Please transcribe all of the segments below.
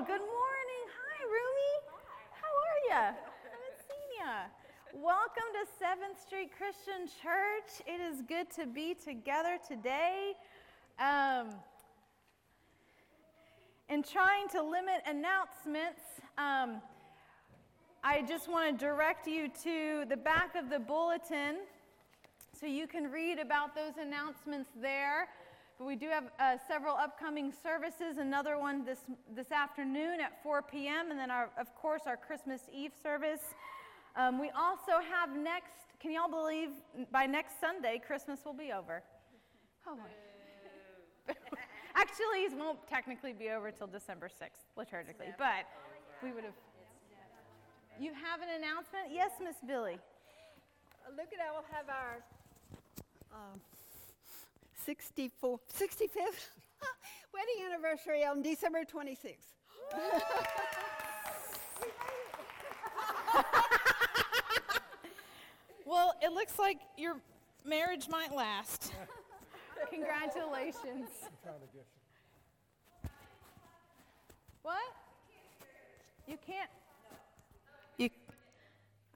Good morning. Hi, Rumi. How are you? Haven't seen you. Welcome to Seventh Street Christian Church. It is good to be together today. Um, in trying to limit announcements, um, I just want to direct you to the back of the bulletin so you can read about those announcements there. But we do have uh, several upcoming services, another one this, this afternoon at 4 p.m., and then, our, of course, our Christmas Eve service. Um, we also have next, can y'all believe by next Sunday, Christmas will be over? Oh, Actually, it won't technically be over till December 6th, liturgically, but we would have. You have an announcement? Yes, Miss Billy. Look at, I will have our um, 64, 65th wedding anniversary on December 26th. well, it looks like your marriage might last. Congratulations. What? You can't. You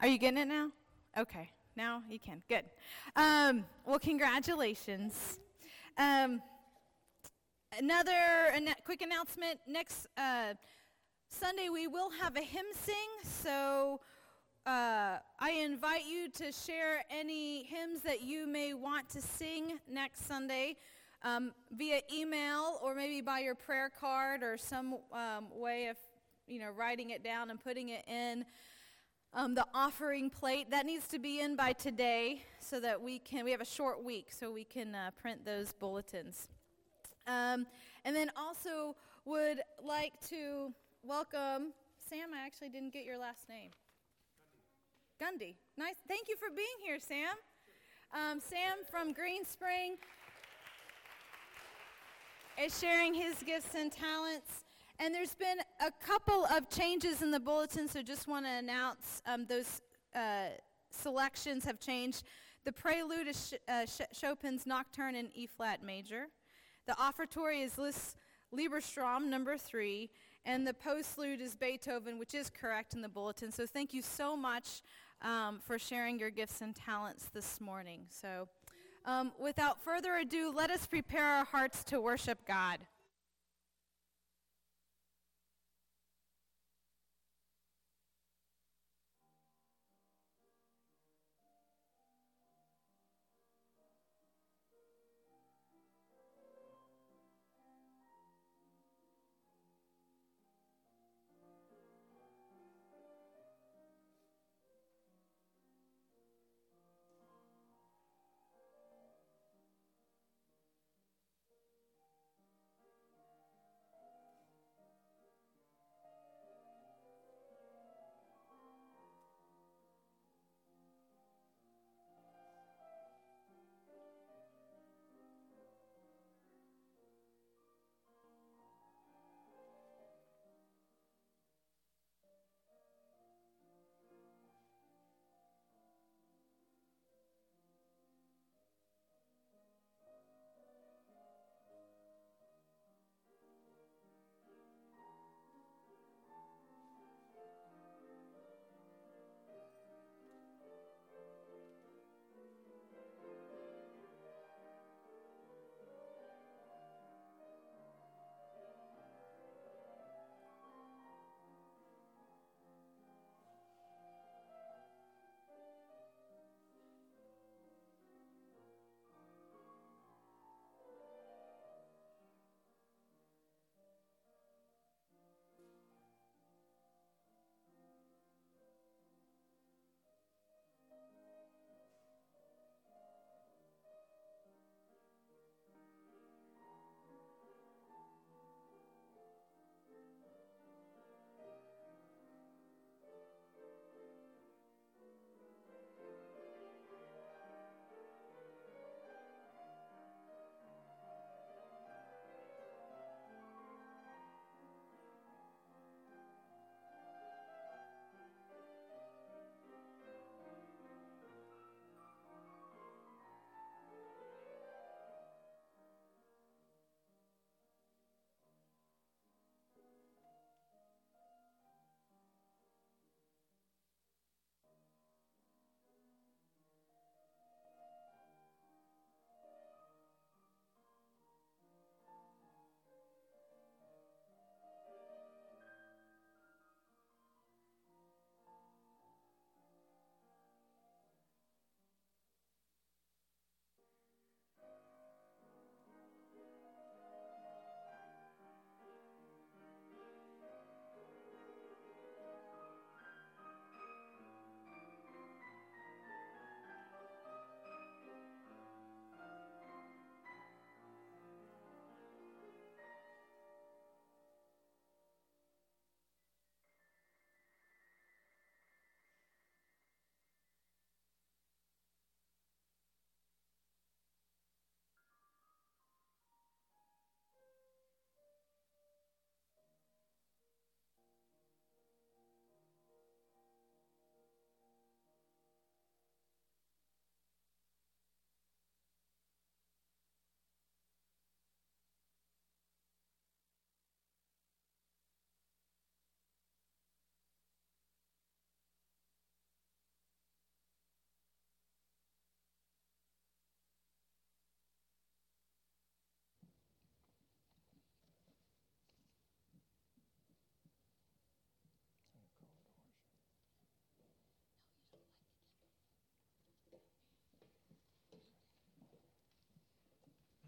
are you getting it now? Okay, now you can. Good. Um, well, congratulations. Um, another an- quick announcement. Next uh, Sunday we will have a hymn sing. So uh, I invite you to share any hymns that you may want to sing next Sunday um, via email or maybe by your prayer card or some um, way of you know writing it down and putting it in um, the offering plate that needs to be in by today so that we can we have a short week so we can uh, print those bulletins um, and then also would like to welcome sam i actually didn't get your last name Gundy. Nice. Thank you for being here, Sam. Um, Sam from Green Spring is sharing his gifts and talents. And there's been a couple of changes in the bulletin, so just want to announce um, those uh, selections have changed. The prelude is Sh- uh, Sh- Chopin's Nocturne in E flat major. The offertory is Liszt Liebestraum, number three. And the postlude is Beethoven, which is correct in the bulletin. So thank you so much um, for sharing your gifts and talents this morning. So, um, without further ado, let us prepare our hearts to worship God.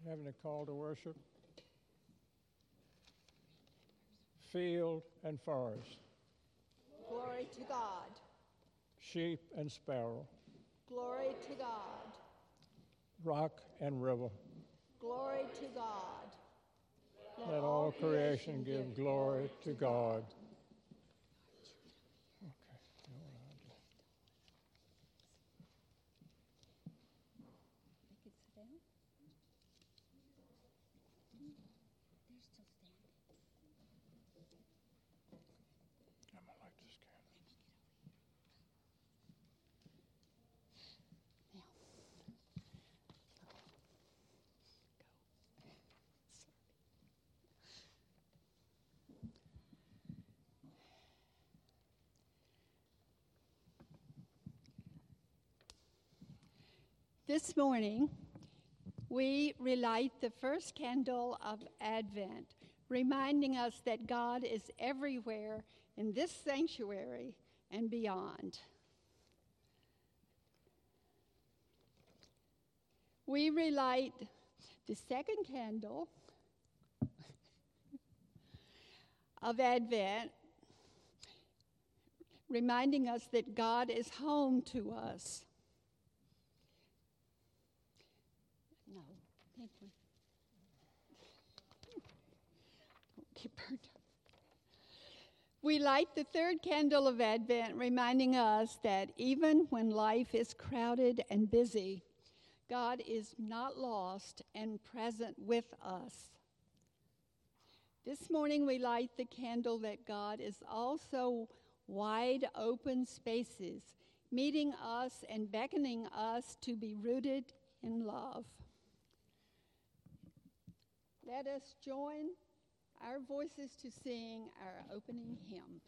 Having a call to worship. Field and forest, Glory to God. sheep and sparrow, Glory to God. rock and river. Glory to God. Let all creation give glory to God. This morning, we relight the first candle of Advent, reminding us that God is everywhere in this sanctuary and beyond. We relight the second candle of Advent, reminding us that God is home to us. No, pink one. Don't get burned up. We light the third candle of Advent, reminding us that even when life is crowded and busy, God is not lost and present with us. This morning, we light the candle that God is also wide open spaces, meeting us and beckoning us to be rooted in love. Let us join our voices to sing our opening hymn.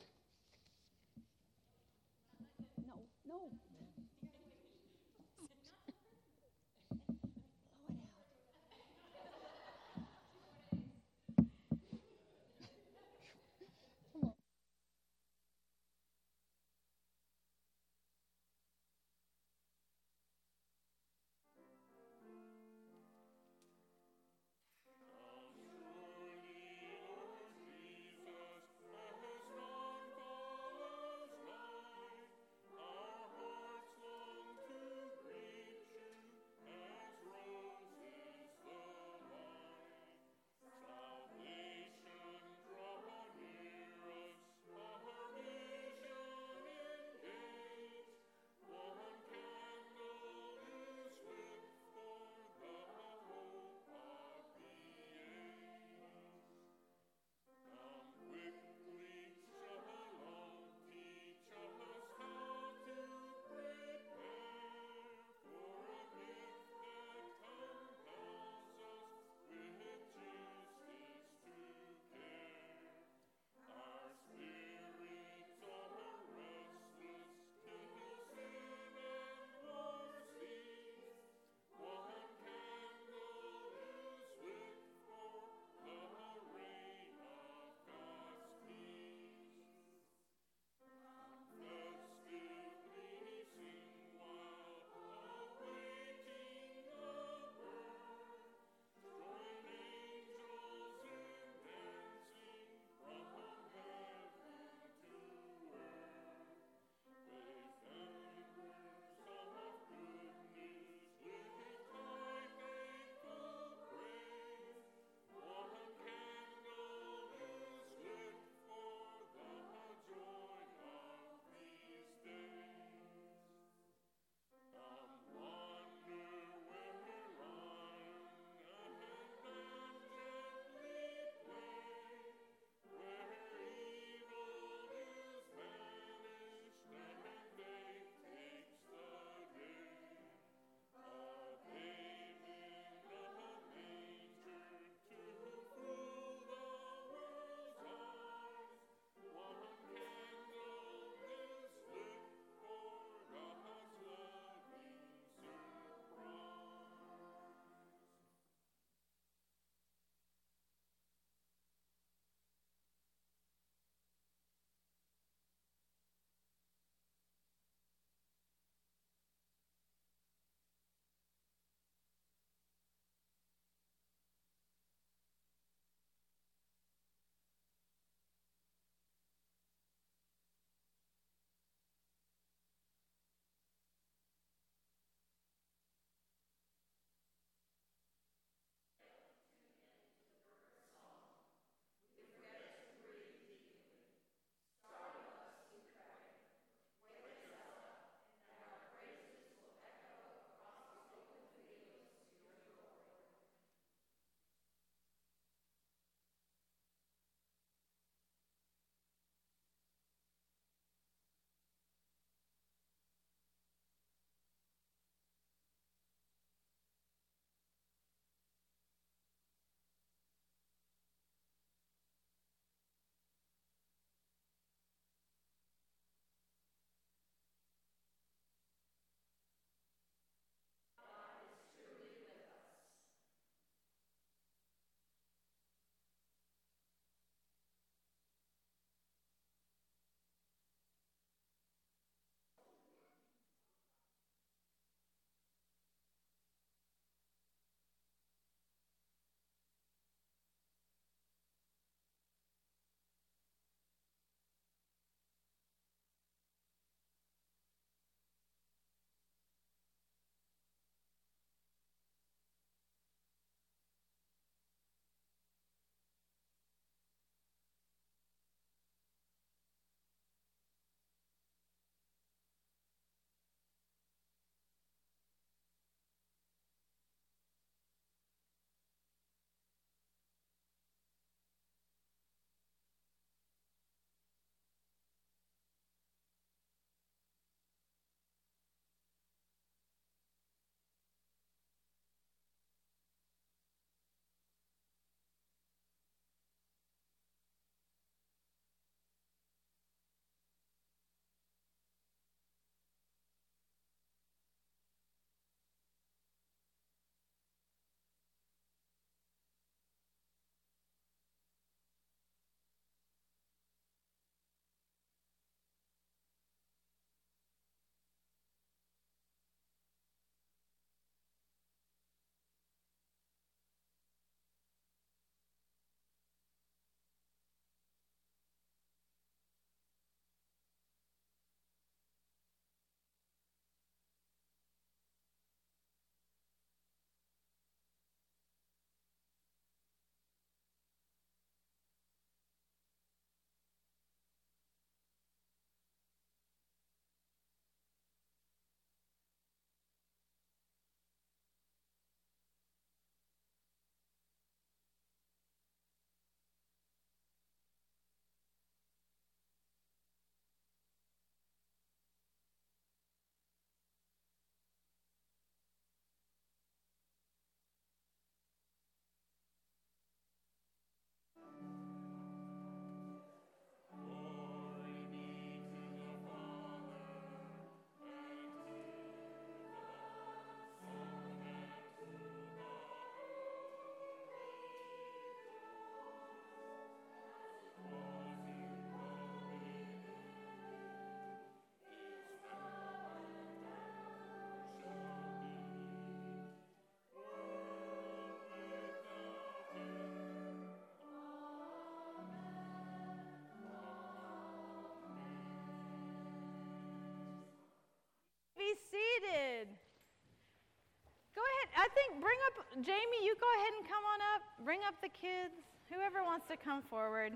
Up, Jamie, you go ahead and come on up. Bring up the kids, whoever wants to come forward.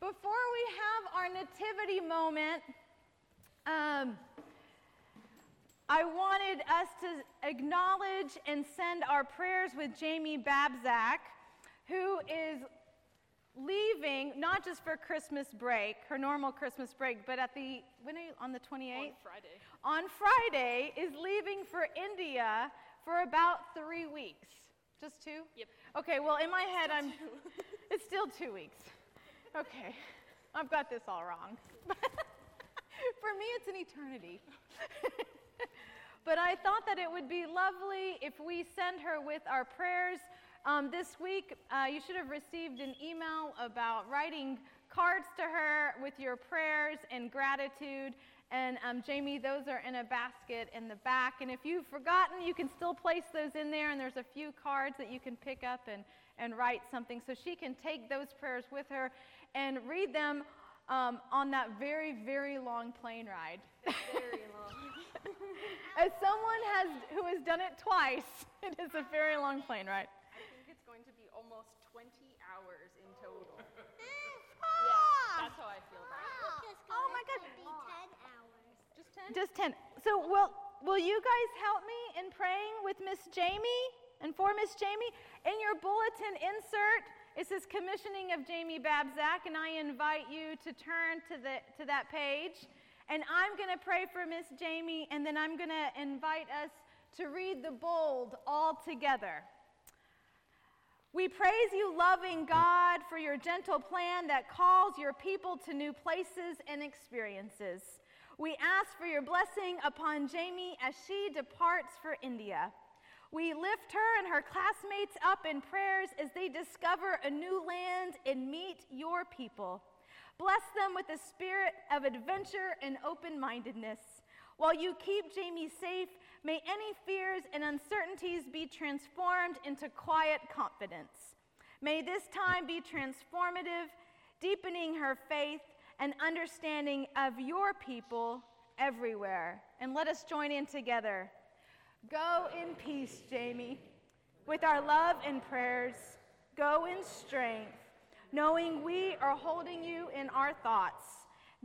Before we have our nativity moment, um, I wanted us to acknowledge and send our prayers with Jamie Babzak, who is leaving not just for Christmas break, her normal Christmas break, but at the when are you on the 28th? On Friday. On Friday is leaving for India for about 3 weeks. Just 2? Yep. Okay, well in my head I'm it's still 2 weeks. Okay. I've got this all wrong. for me it's an eternity. but I thought that it would be lovely if we send her with our prayers um, this week, uh, you should have received an email about writing cards to her with your prayers and gratitude. And um, Jamie, those are in a basket in the back. And if you've forgotten, you can still place those in there. And there's a few cards that you can pick up and, and write something so she can take those prayers with her and read them um, on that very, very long plane ride. Very long. As someone has, who has done it twice, it is a very long plane ride. I think it's going to be almost 20 hours in total. Ah! That's how I feel about it. Oh my God. Be 10 hours. Just 10? Just 10. So will will you guys help me in praying with Miss Jamie and for Miss Jamie? In your bulletin insert, it says commissioning of Jamie Babzak, and I invite you to turn to the to that page. And I'm going to pray for Miss Jamie, and then I'm going to invite us to read the bold all together. We praise you, loving God, for your gentle plan that calls your people to new places and experiences. We ask for your blessing upon Jamie as she departs for India. We lift her and her classmates up in prayers as they discover a new land and meet your people. Bless them with a spirit of adventure and open mindedness. While you keep Jamie safe, may any fears and uncertainties be transformed into quiet confidence. May this time be transformative, deepening her faith and understanding of your people everywhere. And let us join in together. Go in peace, Jamie, with our love and prayers. Go in strength, knowing we are holding you in our thoughts.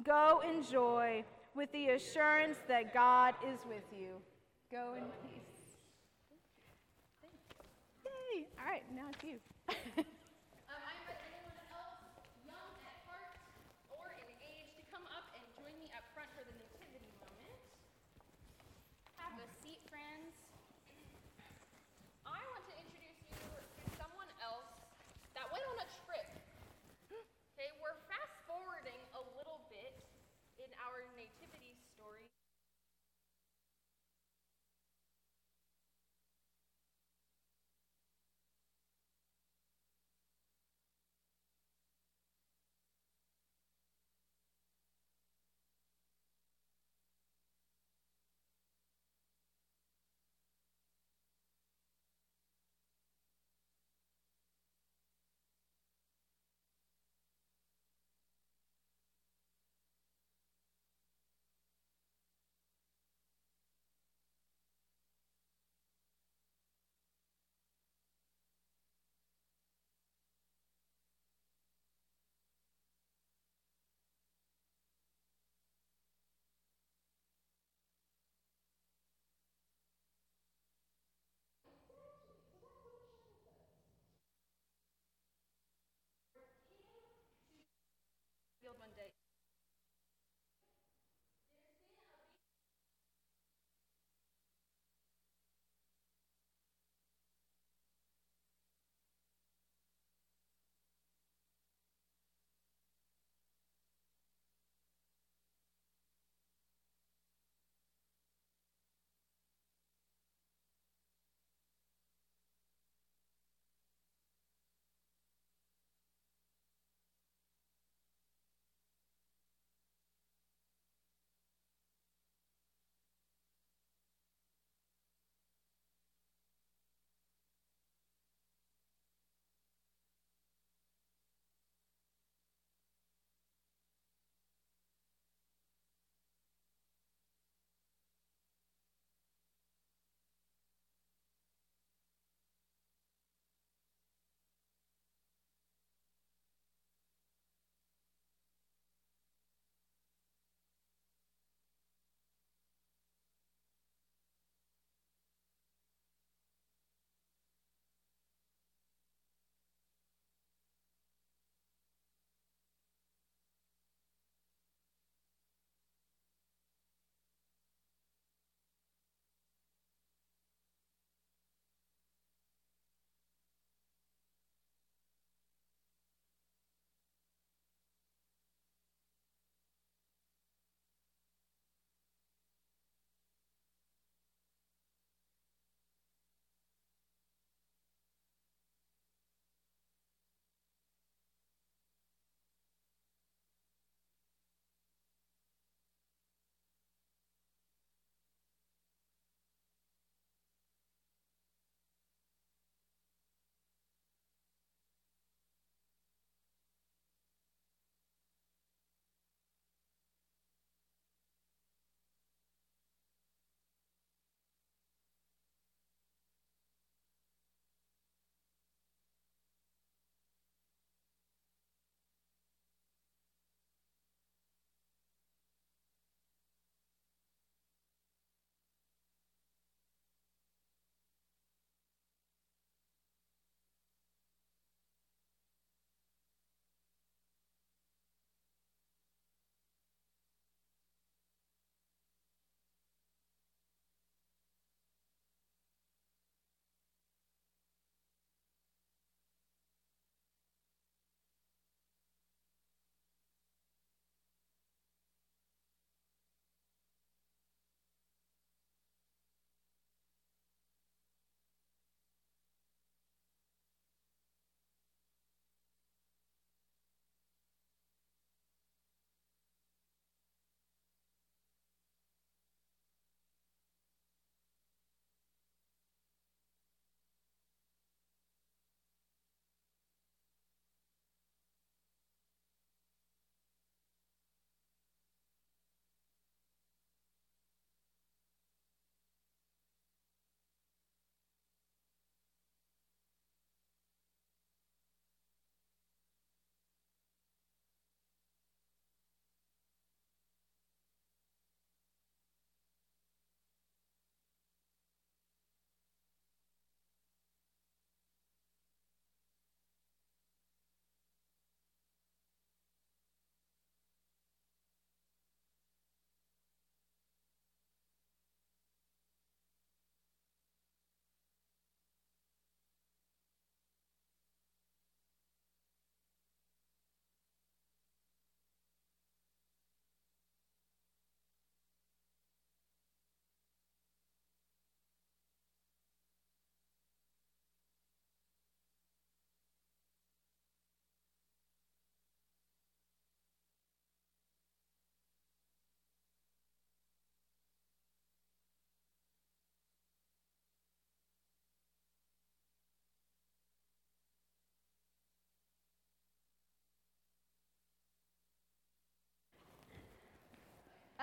Go in joy, with the assurance that God is with you. Go in peace. Yay! All right, now it's you.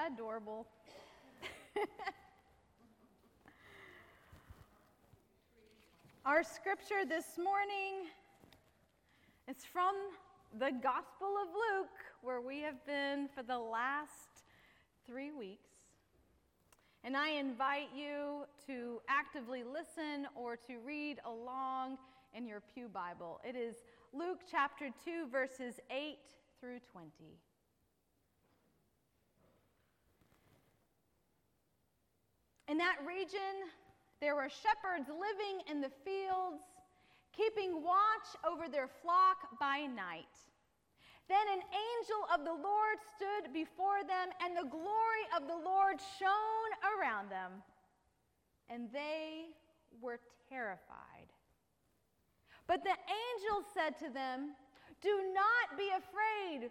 adorable. Our scripture this morning is from the Gospel of Luke, where we have been for the last three weeks. And I invite you to actively listen or to read along in your Pew Bible. It is Luke chapter 2, verses 8 through 20. In that region, there were shepherds living in the fields, keeping watch over their flock by night. Then an angel of the Lord stood before them, and the glory of the Lord shone around them, and they were terrified. But the angel said to them, Do not be afraid,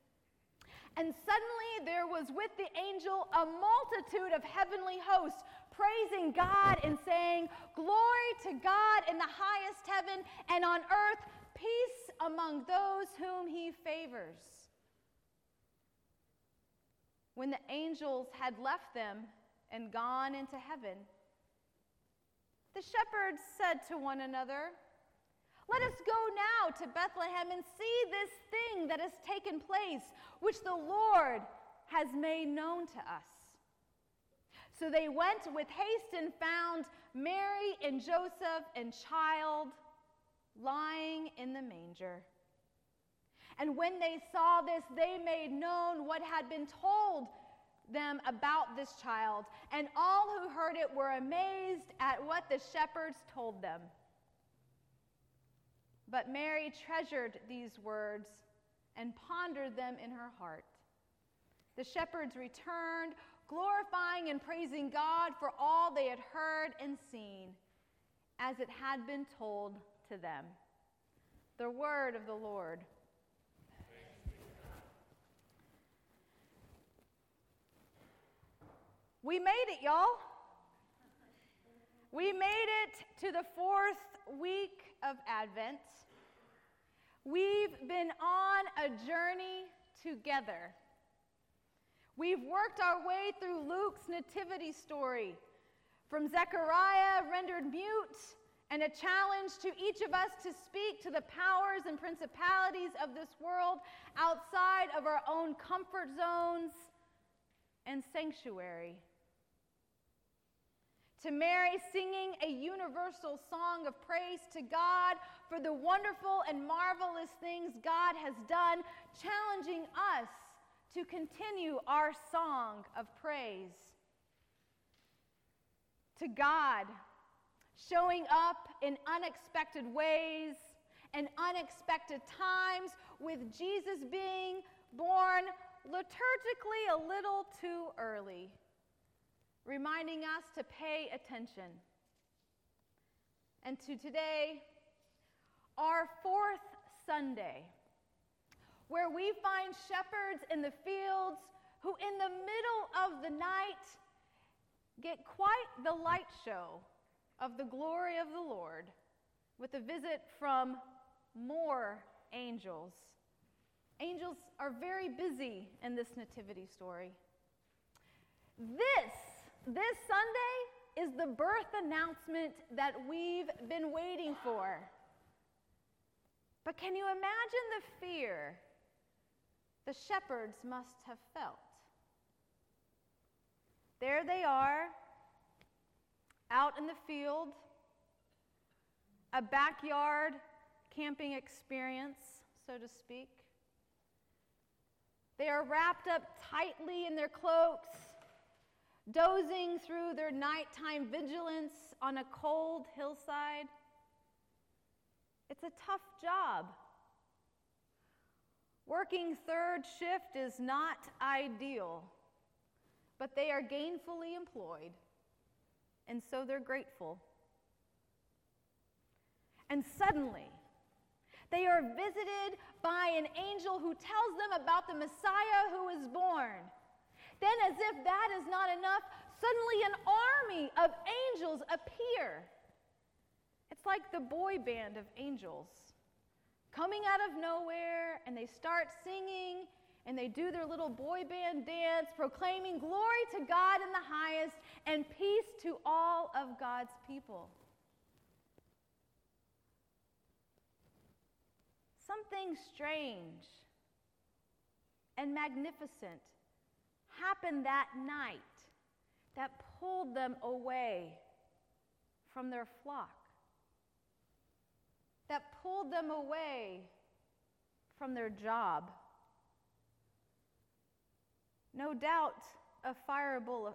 And suddenly there was with the angel a multitude of heavenly hosts praising God and saying, Glory to God in the highest heaven, and on earth peace among those whom he favors. When the angels had left them and gone into heaven, the shepherds said to one another, let us go now to Bethlehem and see this thing that has taken place, which the Lord has made known to us. So they went with haste and found Mary and Joseph and child lying in the manger. And when they saw this, they made known what had been told them about this child. And all who heard it were amazed at what the shepherds told them. But Mary treasured these words and pondered them in her heart. The shepherds returned, glorifying and praising God for all they had heard and seen, as it had been told to them. The word of the Lord. We made it, y'all. We made it to the fourth week of Advent. We've been on a journey together. We've worked our way through Luke's nativity story, from Zechariah rendered mute and a challenge to each of us to speak to the powers and principalities of this world outside of our own comfort zones and sanctuary. To Mary singing a universal song of praise to God for the wonderful and marvelous things God has done, challenging us to continue our song of praise. To God, showing up in unexpected ways and unexpected times, with Jesus being born liturgically a little too early, reminding us to pay attention. And to today, our fourth Sunday, where we find shepherds in the fields who, in the middle of the night, get quite the light show of the glory of the Lord with a visit from more angels. Angels are very busy in this nativity story. This, this Sunday, is the birth announcement that we've been waiting for. But can you imagine the fear the shepherds must have felt? There they are, out in the field, a backyard camping experience, so to speak. They are wrapped up tightly in their cloaks, dozing through their nighttime vigilance on a cold hillside. It's a tough job. Working third shift is not ideal, but they are gainfully employed. and so they're grateful. And suddenly, they are visited by an angel who tells them about the Messiah who is born. Then, as if that is not enough, suddenly an army of angels appear. It's like the boy band of angels coming out of nowhere, and they start singing and they do their little boy band dance, proclaiming glory to God in the highest and peace to all of God's people. Something strange and magnificent happened that night that pulled them away from their flock, that pulled them away from their job no doubt a fireable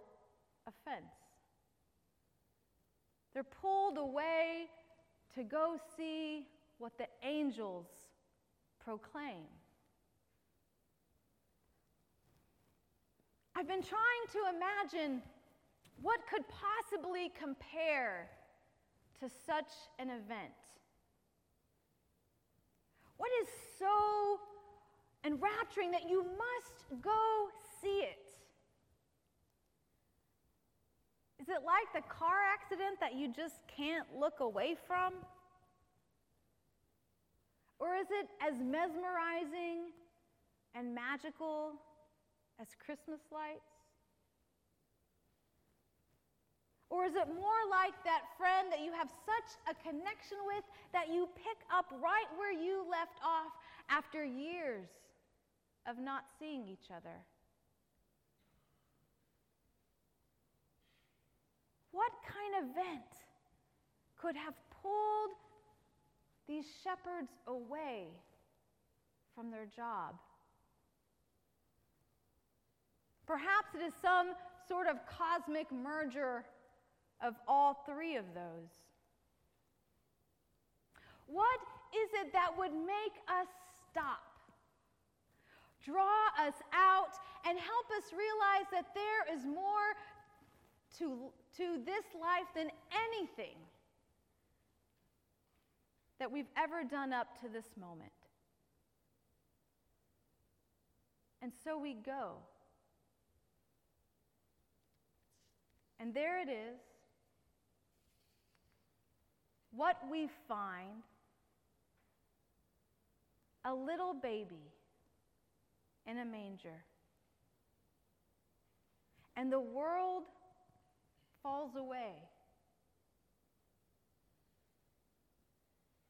offense. They're pulled away to go see what the angels proclaim. I've been trying to imagine what could possibly compare to such an event. What is so enrapturing that you must go see it? Is it like the car accident that you just can't look away from? Or is it as mesmerizing and magical as Christmas lights? Or is it more like that friend that you have such a connection with that you pick up right where you left off after years of not seeing each other? What kind of event could have pulled these shepherds away from their job? Perhaps it is some sort of cosmic merger of all three of those. What is it that would make us stop, draw us out, and help us realize that there is more to, to this life than anything that we've ever done up to this moment. And so we go. And there it is. What we find a little baby in a manger. And the world falls away.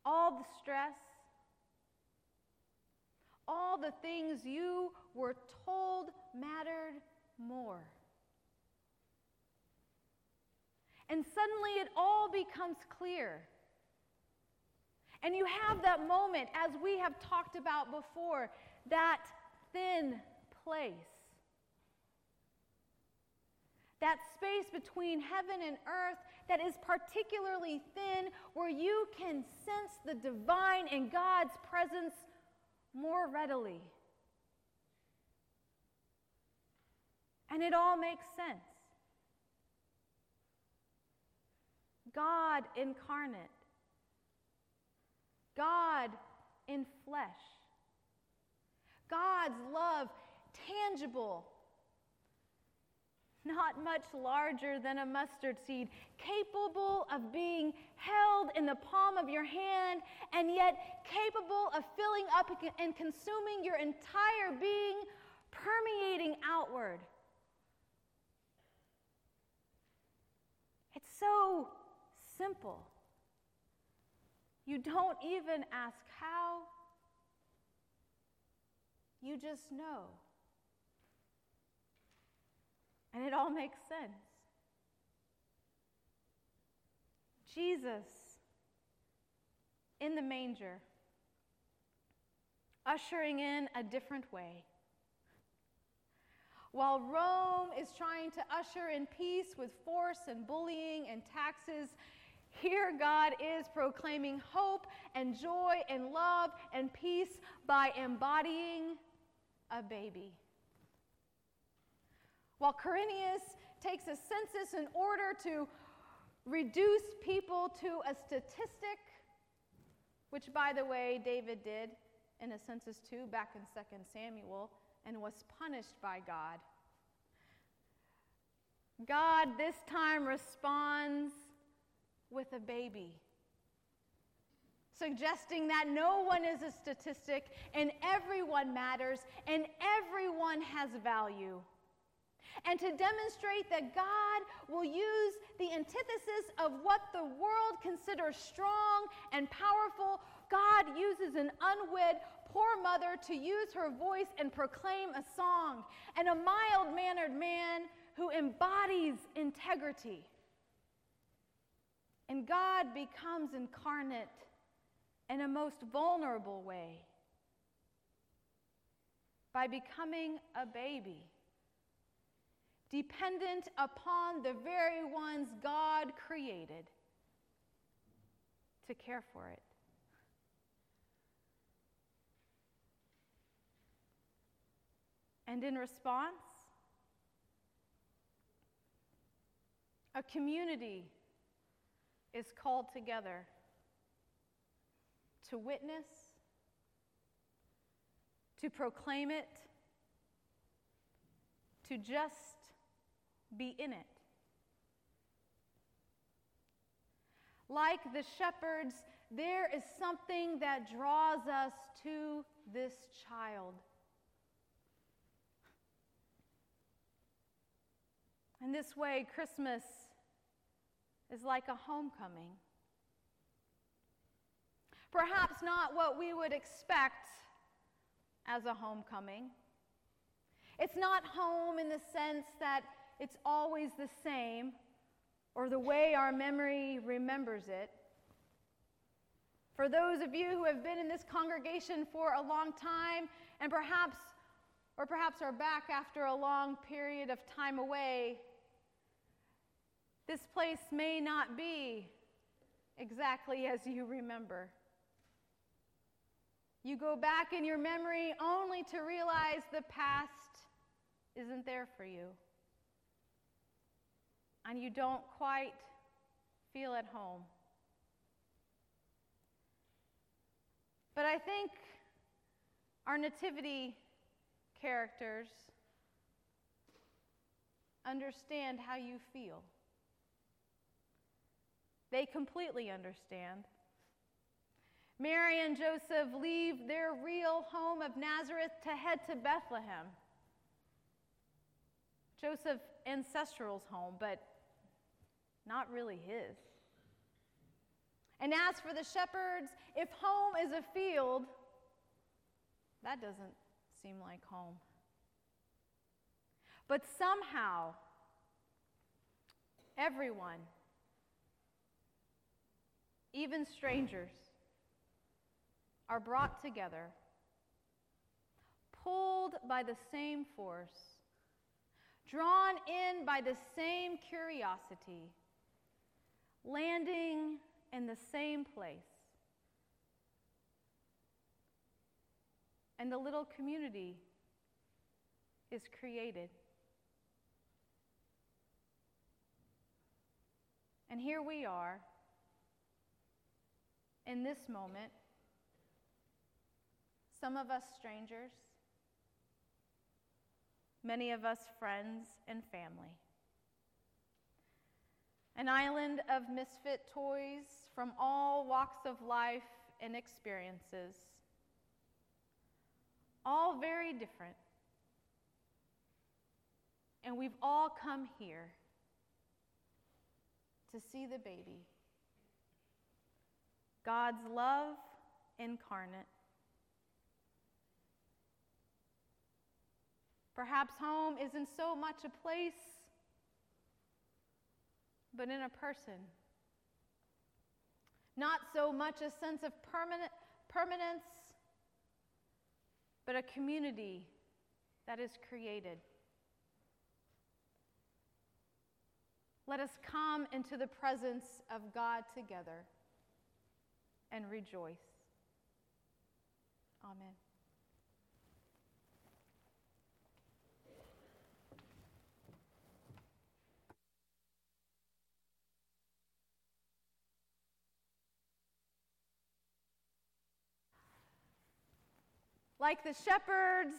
All the stress, all the things you were told mattered more. And suddenly it all becomes clear. And you have that moment, as we have talked about before, that thin place that space between heaven and earth that is particularly thin, where you can sense the divine and God's presence more readily. And it all makes sense. God incarnate, God in flesh, God's love tangible not much larger than a mustard seed, capable of being held in the palm of your hand, and yet capable of filling up and consuming your entire being, permeating outward. It's so simple. You don't even ask how, you just know. And it all makes sense. Jesus in the manger, ushering in a different way. While Rome is trying to usher in peace with force and bullying and taxes, here God is proclaiming hope and joy and love and peace by embodying a baby. While Quirinius takes a census in order to reduce people to a statistic, which, by the way, David did in a census too back in 2 Samuel and was punished by God. God this time responds with a baby, suggesting that no one is a statistic and everyone matters and everyone has value. And to demonstrate that God will use the antithesis of what the world considers strong and powerful, God uses an unwed poor mother to use her voice and proclaim a song, and a mild mannered man who embodies integrity. And God becomes incarnate in a most vulnerable way by becoming a baby, dependent upon the very ones God created to care for it. And in response, a community is called together to witness, to proclaim it, to just be in it. Like the shepherds, there is something that draws us to this child. In this way, Christmas is like a homecoming. Perhaps not what we would expect as a homecoming. It's not home in the sense that it's always the same or the way our memory remembers it. For those of you who have been in this congregation for a long time and perhaps or perhaps are back after a long period of time away, this place may not be exactly as you remember. You go back in your memory only to realize the past isn't there for you. And you don't quite feel at home. But I think our nativity characters understand how you feel. They completely understand. Mary and Joseph leave their real home of Nazareth to head to Bethlehem. Joseph's ancestral's home, but not really his. And as for the shepherds, if home is a field, that doesn't seem like home. But somehow, everyone, even strangers, are brought together, pulled by the same force, drawn in by the same curiosity, landing in the same place. And the little community is created. And here we are in this moment, some of us strangers, many of us friends and family. An island of misfit toys from all walks of life and experiences, all very different. And we've all come here to see the baby. God's love incarnate. Perhaps home isn't so much a place, but in a person. Not so much a sense of permanent, permanence, but a community that is created. Let us come into the presence of God together and rejoice. Amen. Like the shepherds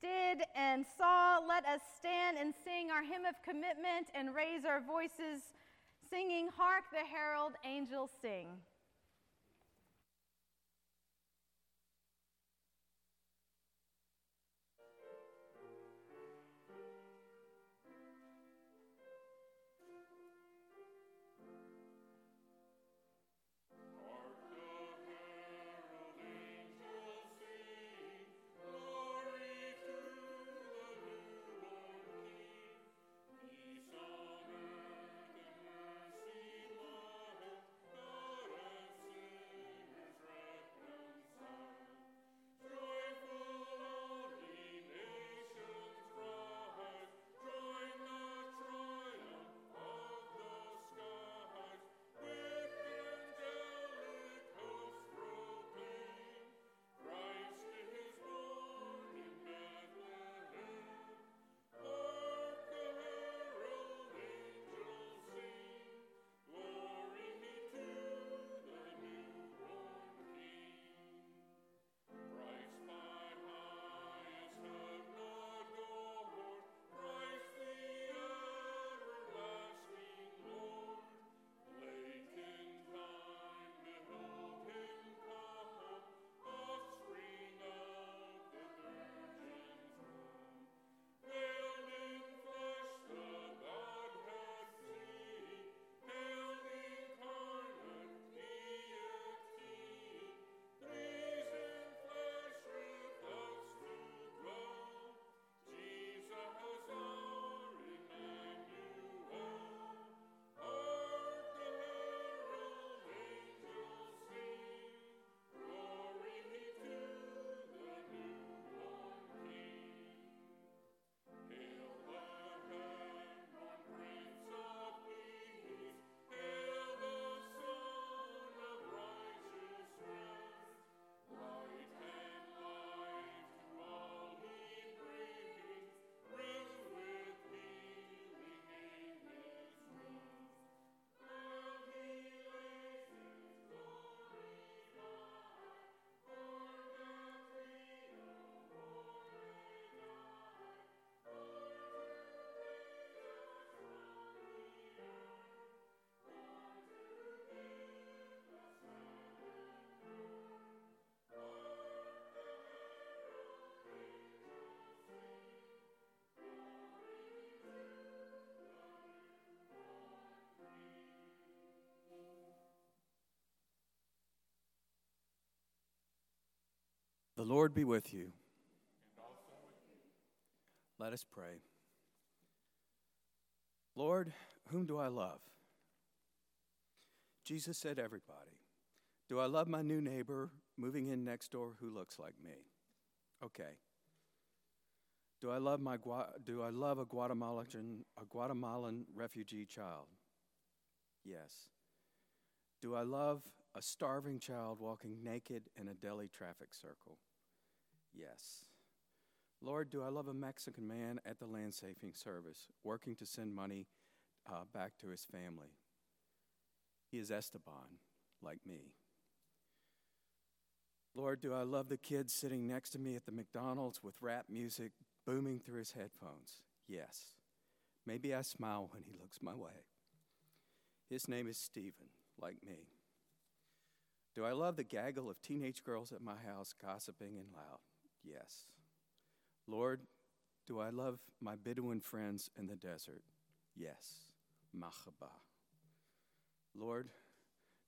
did and saw, let us stand and sing our hymn of commitment and raise our voices, singing, Hark the Herald Angels Sing. The Lord be with you. Let us pray. Lord, whom do I love? Jesus said, Everybody. Do I love my new neighbor moving in next door who looks like me? Okay. Do I love, my, do I love a, Guatemalan, a Guatemalan refugee child? Yes. Do I love a starving child walking naked in a Delhi traffic circle? Yes. Lord, do I love a Mexican man at the land saving service working to send money uh, back to his family? He is Esteban, like me. Lord, do I love the kid sitting next to me at the McDonald's with rap music booming through his headphones? Yes. Maybe I smile when he looks my way. His name is Stephen, like me. Do I love the gaggle of teenage girls at my house gossiping and loud? Yes. Lord, do I love my Bedouin friends in the desert? Yes. Mahaba. Lord,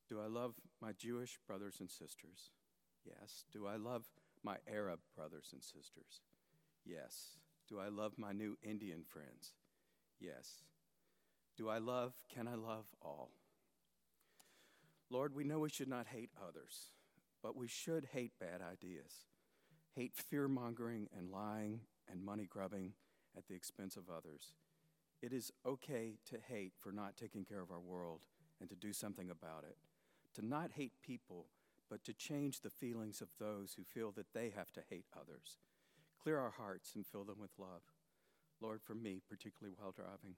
do I love my Jewish brothers and sisters? Yes. Do I love my Arab brothers and sisters? Yes. Do I love my new Indian friends? Yes. Do I love, can I love all? Lord, we know we should not hate others, but we should hate bad ideas hate fear mongering and lying and money grubbing at the expense of others. It is okay to hate for not taking care of our world and to do something about it. To not hate people, but to change the feelings of those who feel that they have to hate others. Clear our hearts and fill them with love. Lord, for me, particularly while driving.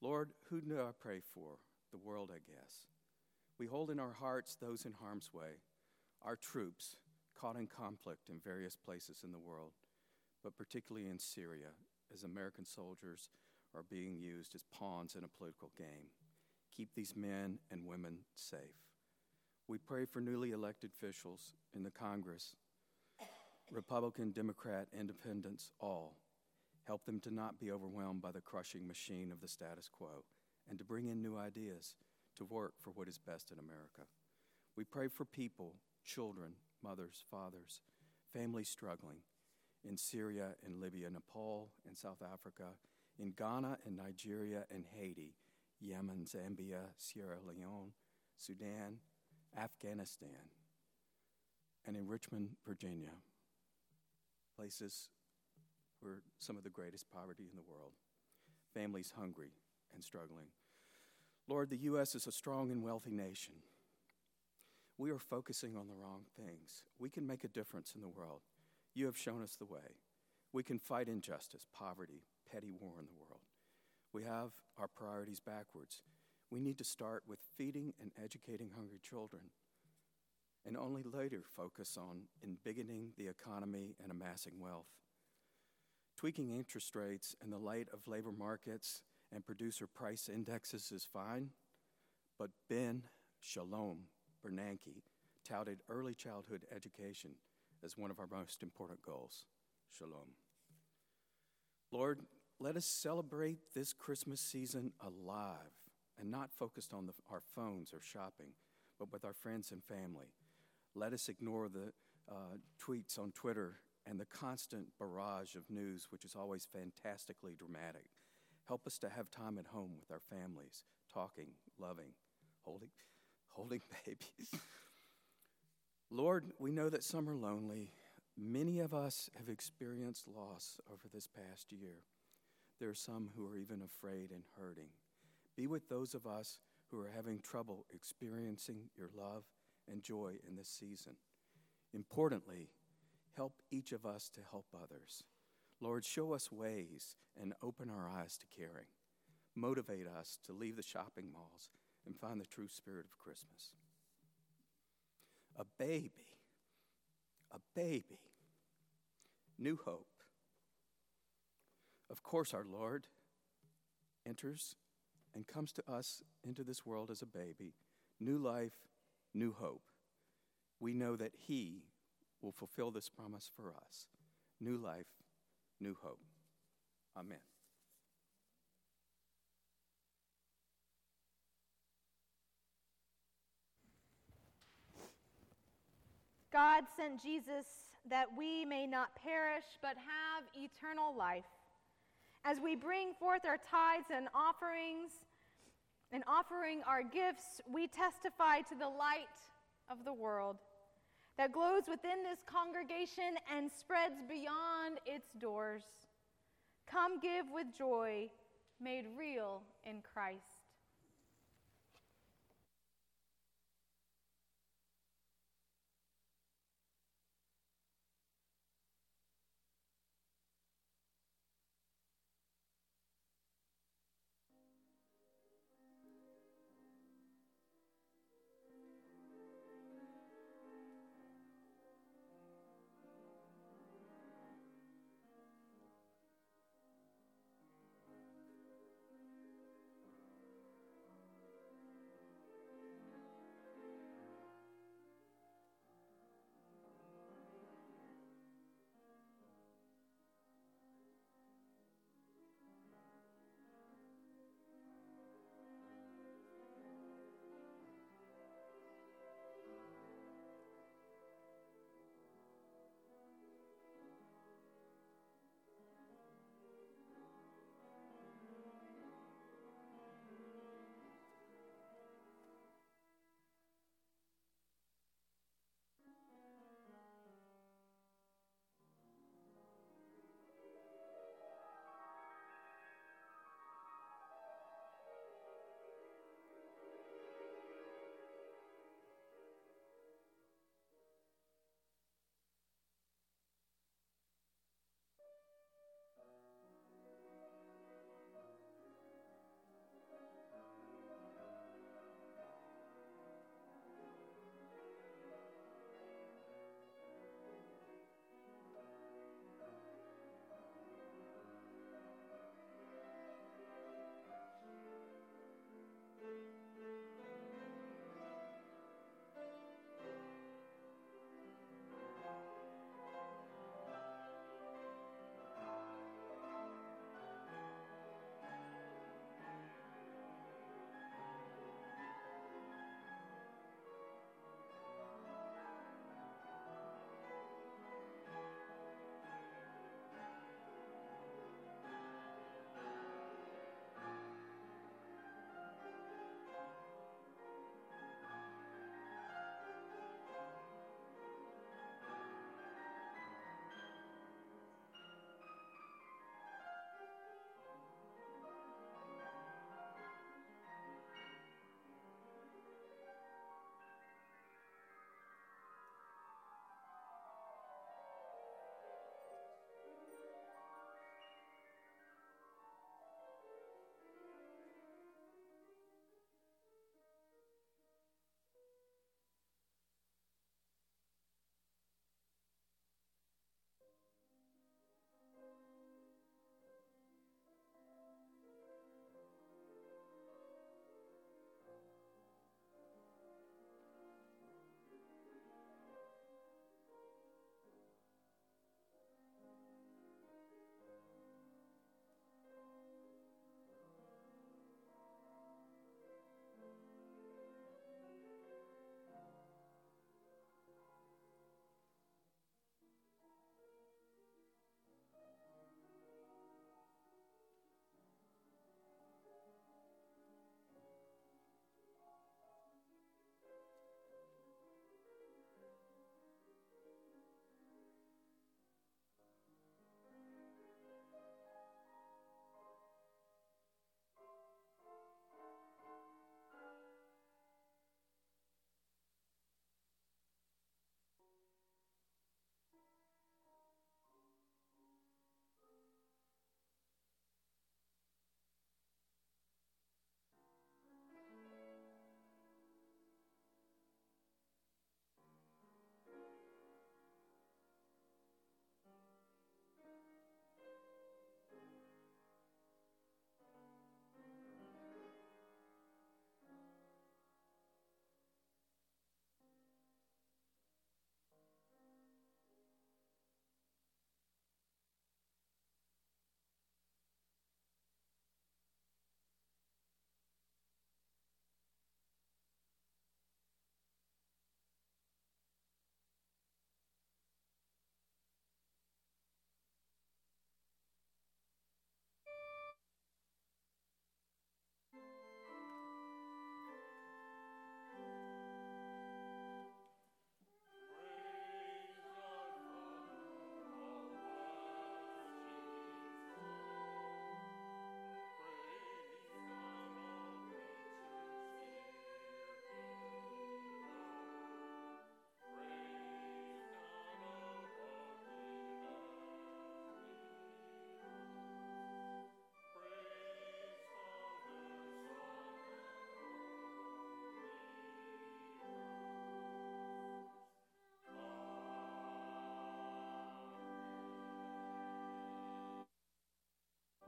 Lord, who do I pray for? The world, I guess. We hold in our hearts those in harm's way, our troops, caught in conflict in various places in the world, but particularly in Syria, as American soldiers are being used as pawns in a political game. Keep these men and women safe. We pray for newly elected officials in the Congress, Republican, Democrat, Independents, all. Help them to not be overwhelmed by the crushing machine of the status quo and to bring in new ideas to work for what is best in America. We pray for people, children, mothers, fathers, families struggling in Syria and Libya, Nepal and South Africa, in Ghana and Nigeria and Haiti, Yemen, Zambia, Sierra Leone, Sudan, Afghanistan, and in Richmond, Virginia, places where some of the greatest poverty in the world, families hungry and struggling. Lord, the U.S. is a strong and wealthy nation. We are focusing on the wrong things. We can make a difference in the world. You have shown us the way. We can fight injustice, poverty, petty war in the world. We have our priorities backwards. We need to start with feeding and educating hungry children, and only later focus on embiggening the economy and amassing wealth. Tweaking interest rates in the light of labor markets and producer price indexes is fine, but Ben Shalom Bernanke touted early childhood education as one of our most important goals. Shalom. Lord, let us celebrate this Christmas season alive and not focused on the, our phones or shopping, but with our friends and family. Let us ignore the uh, tweets on Twitter and the constant barrage of news, which is always fantastically dramatic. Help us to have time at home with our families, talking, loving, holding, holding babies. Lord, we know that some are lonely. Many of us have experienced loss over this past year. There are some who are even afraid and hurting. Be with those of us who are having trouble experiencing your love and joy in this season. Importantly, help each of us to help others. Lord, show us ways and open our eyes to caring. Motivate us to leave the shopping malls and find the true spirit of Christmas. A baby, a baby, new hope. Of course, our Lord enters and comes to us into this world as a baby, new life, new hope. We know that He will fulfill this promise for us new life, new hope. Amen. God sent Jesus that we may not perish but have eternal life. As we bring forth our tithes and offerings and offering our gifts, we testify to the light of the world that glows within this congregation and spreads beyond its doors. Come give with joy made real in Christ.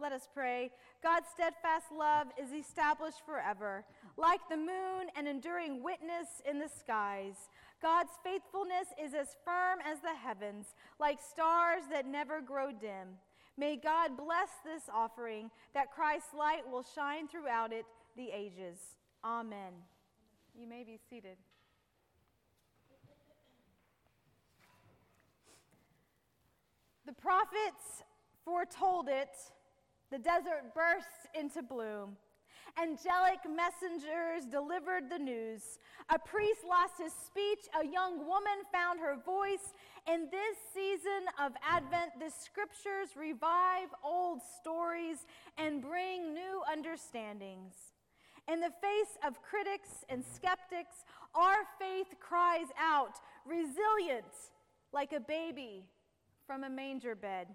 Let us pray. God's steadfast love is established forever, like the moon, an enduring witness in the skies. God's faithfulness is as firm as the heavens, like stars that never grow dim. May God bless this offering, that Christ's light will shine throughout it the ages. Amen. You may be seated. The prophets foretold it the desert burst into bloom. Angelic messengers delivered the news. A priest lost his speech. A young woman found her voice. In this season of Advent, the scriptures revive old stories and bring new understandings. In the face of critics and skeptics, our faith cries out, resilient like a baby from a manger bed.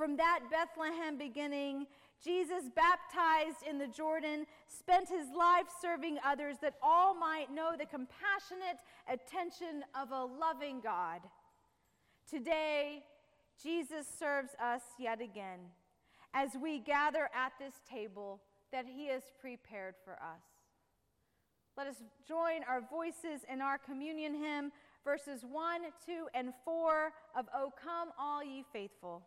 From that Bethlehem beginning, Jesus, baptized in the Jordan, spent his life serving others that all might know the compassionate attention of a loving God. Today, Jesus serves us yet again as we gather at this table that he has prepared for us. Let us join our voices in our communion hymn, verses 1, 2, and 4 of O Come All Ye Faithful.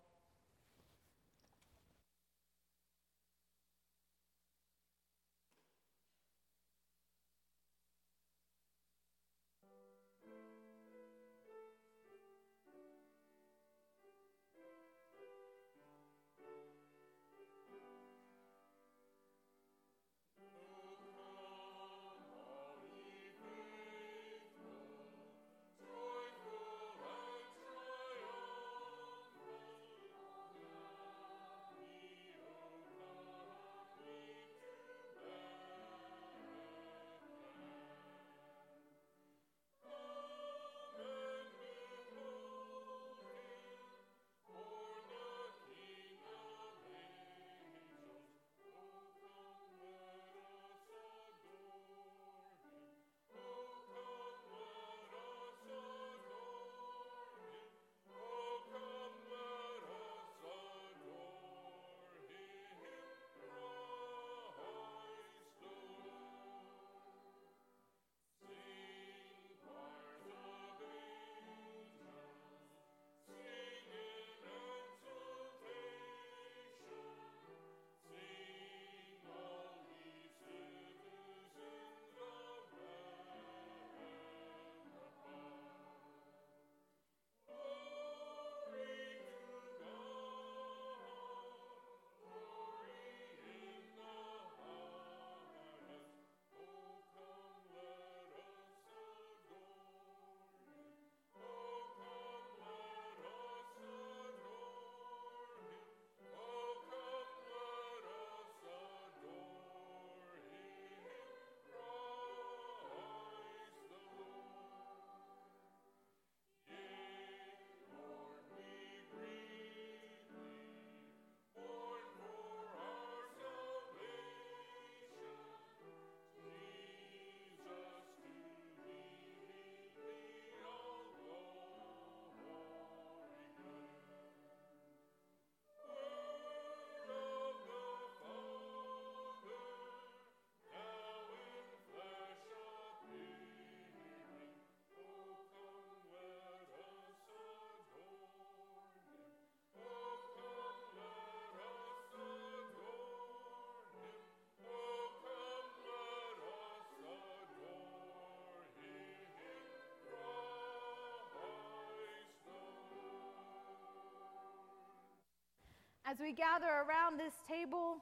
As we gather around this table,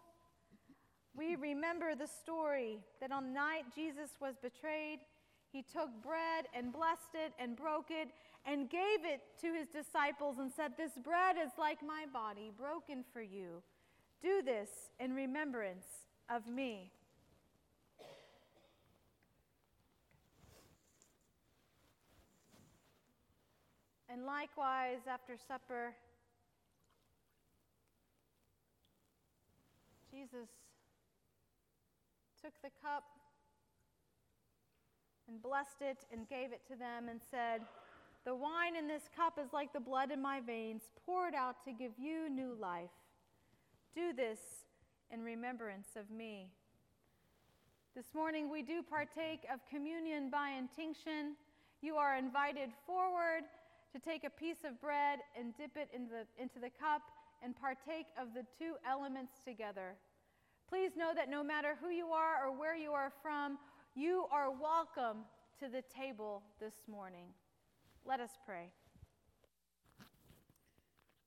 we remember the story that on the night Jesus was betrayed, he took bread and blessed it and broke it and gave it to his disciples and said, This bread is like my body, broken for you. Do this in remembrance of me. And likewise, after supper, Jesus took the cup and blessed it and gave it to them and said, The wine in this cup is like the blood in my veins, poured out to give you new life. Do this in remembrance of me. This morning we do partake of communion by intinction. You are invited forward to take a piece of bread and dip it in the, into the cup and partake of the two elements together. Please know that no matter who you are or where you are from, you are welcome to the table this morning. Let us pray.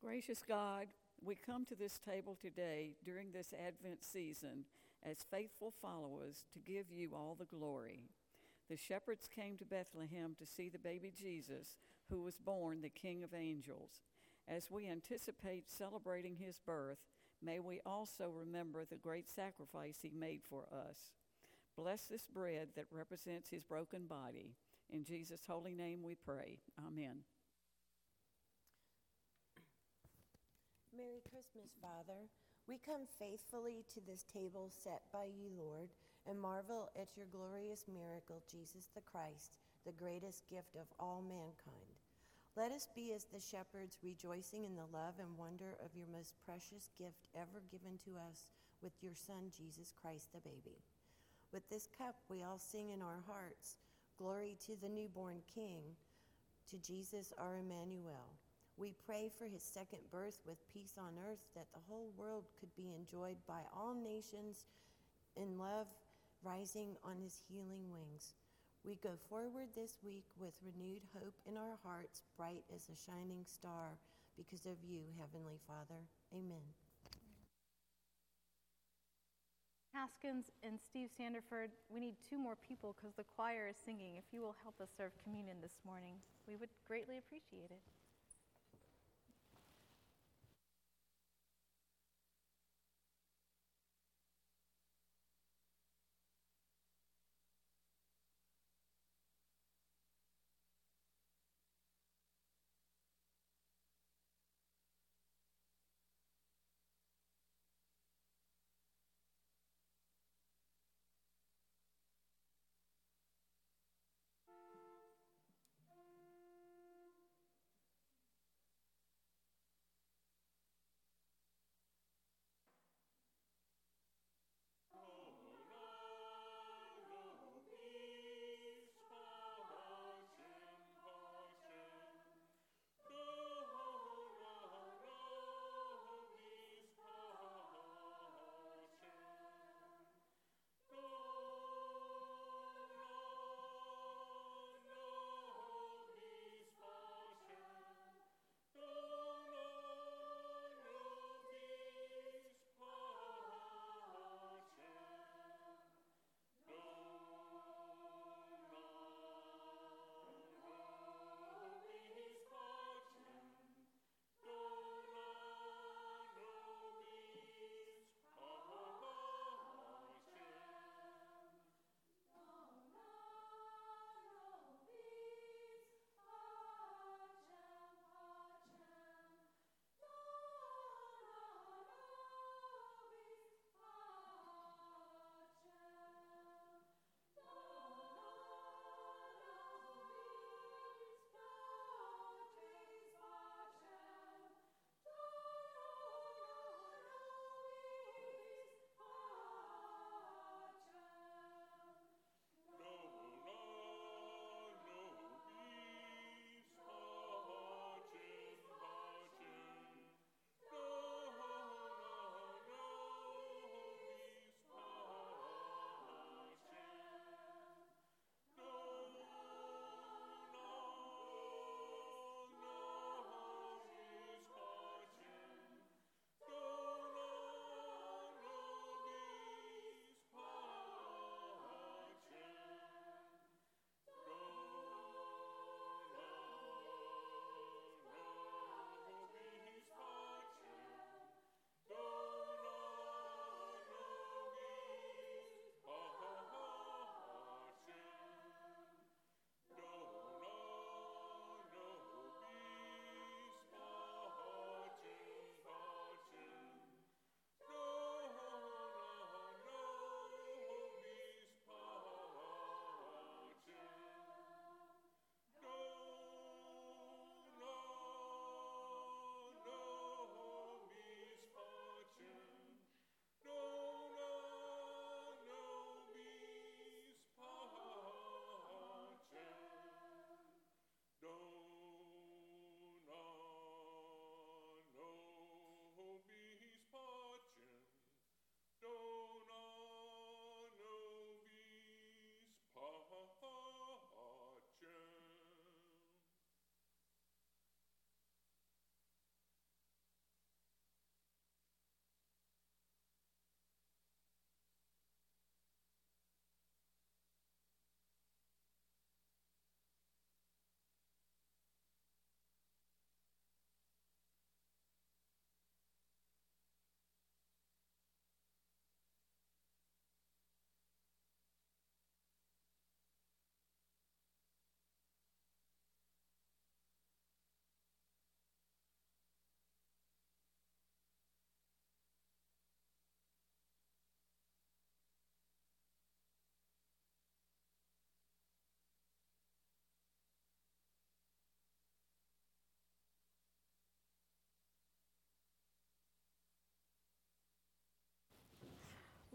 Gracious God, we come to this table today during this Advent season as faithful followers to give you all the glory. The shepherds came to Bethlehem to see the baby Jesus, who was born the King of Angels. As we anticipate celebrating his birth, may we also remember the great sacrifice he made for us. Bless this bread that represents his broken body. In Jesus' holy name we pray. Amen. Merry Christmas, Father. We come faithfully to this table set by you, Lord, and marvel at your glorious miracle, Jesus the Christ, the greatest gift of all mankind. Let us be as the shepherds, rejoicing in the love and wonder of your most precious gift ever given to us with your Son, Jesus Christ, the baby. With this cup, we all sing in our hearts Glory to the newborn King, to Jesus our Emmanuel. We pray for his second birth with peace on earth, that the whole world could be enjoyed by all nations in love, rising on his healing wings. We go forward this week with renewed hope in our hearts, bright as a shining star, because of you, Heavenly Father. Amen. Haskins and Steve Sanderford, we need two more people because the choir is singing. If you will help us serve communion this morning, we would greatly appreciate it.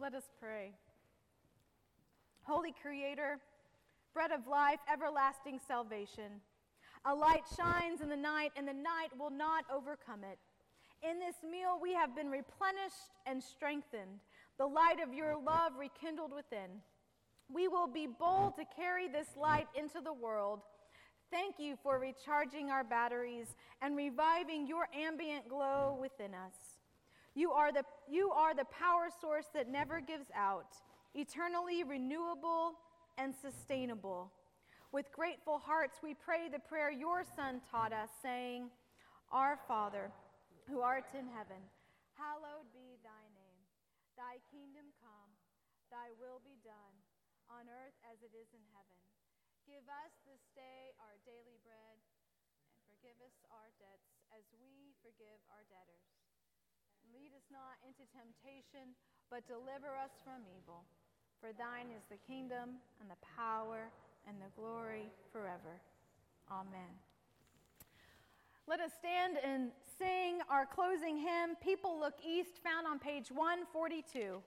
Let us pray. Holy Creator, bread of life, everlasting salvation, a light shines in the night, and the night will not overcome it. In this meal, we have been replenished and strengthened, the light of your love rekindled within. We will be bold to carry this light into the world. Thank you for recharging our batteries and reviving your ambient glow within us. You are the, you are the power source that never gives out, eternally renewable and sustainable. With grateful hearts, we pray the prayer your Son taught us, saying, Our Father, who art in heaven, hallowed be thy name. Thy kingdom come, thy will be done, on earth as it is in heaven. Give us this day our daily bread, and forgive us our debts as we forgive our debtors not into temptation, but deliver us from evil. For thine is the kingdom, and the power, and the glory forever. Amen. Let us stand and sing our closing hymn, People Look East, found on page 142.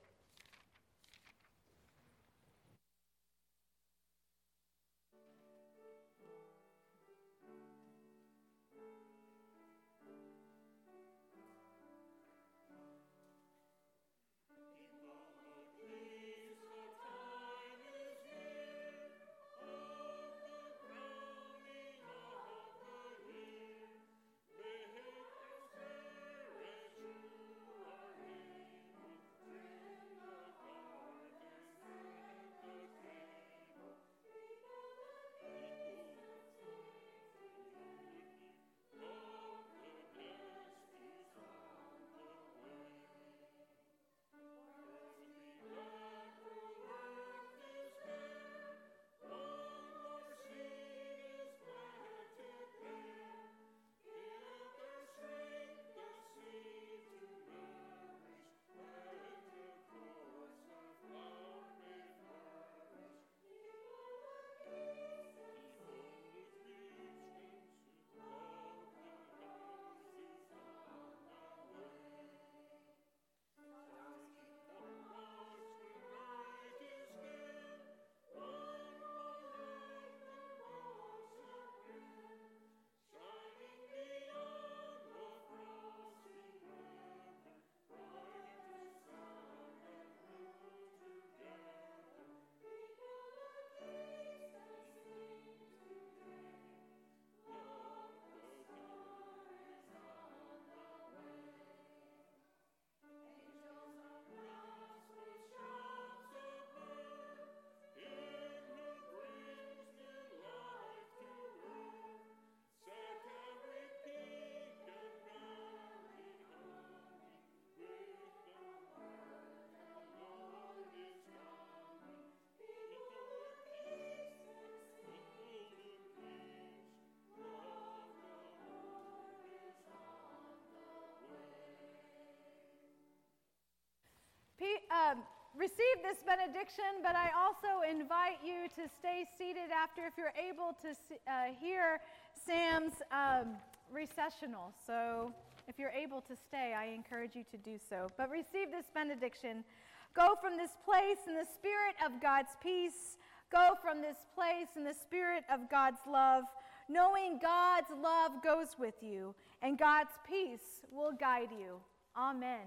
Receive this benediction, but I also invite you to stay seated after if you're able to uh, hear Sam's um, recessional. So if you're able to stay, I encourage you to do so. But receive this benediction. Go from this place in the spirit of God's peace. Go from this place in the spirit of God's love, knowing God's love goes with you and God's peace will guide you. Amen.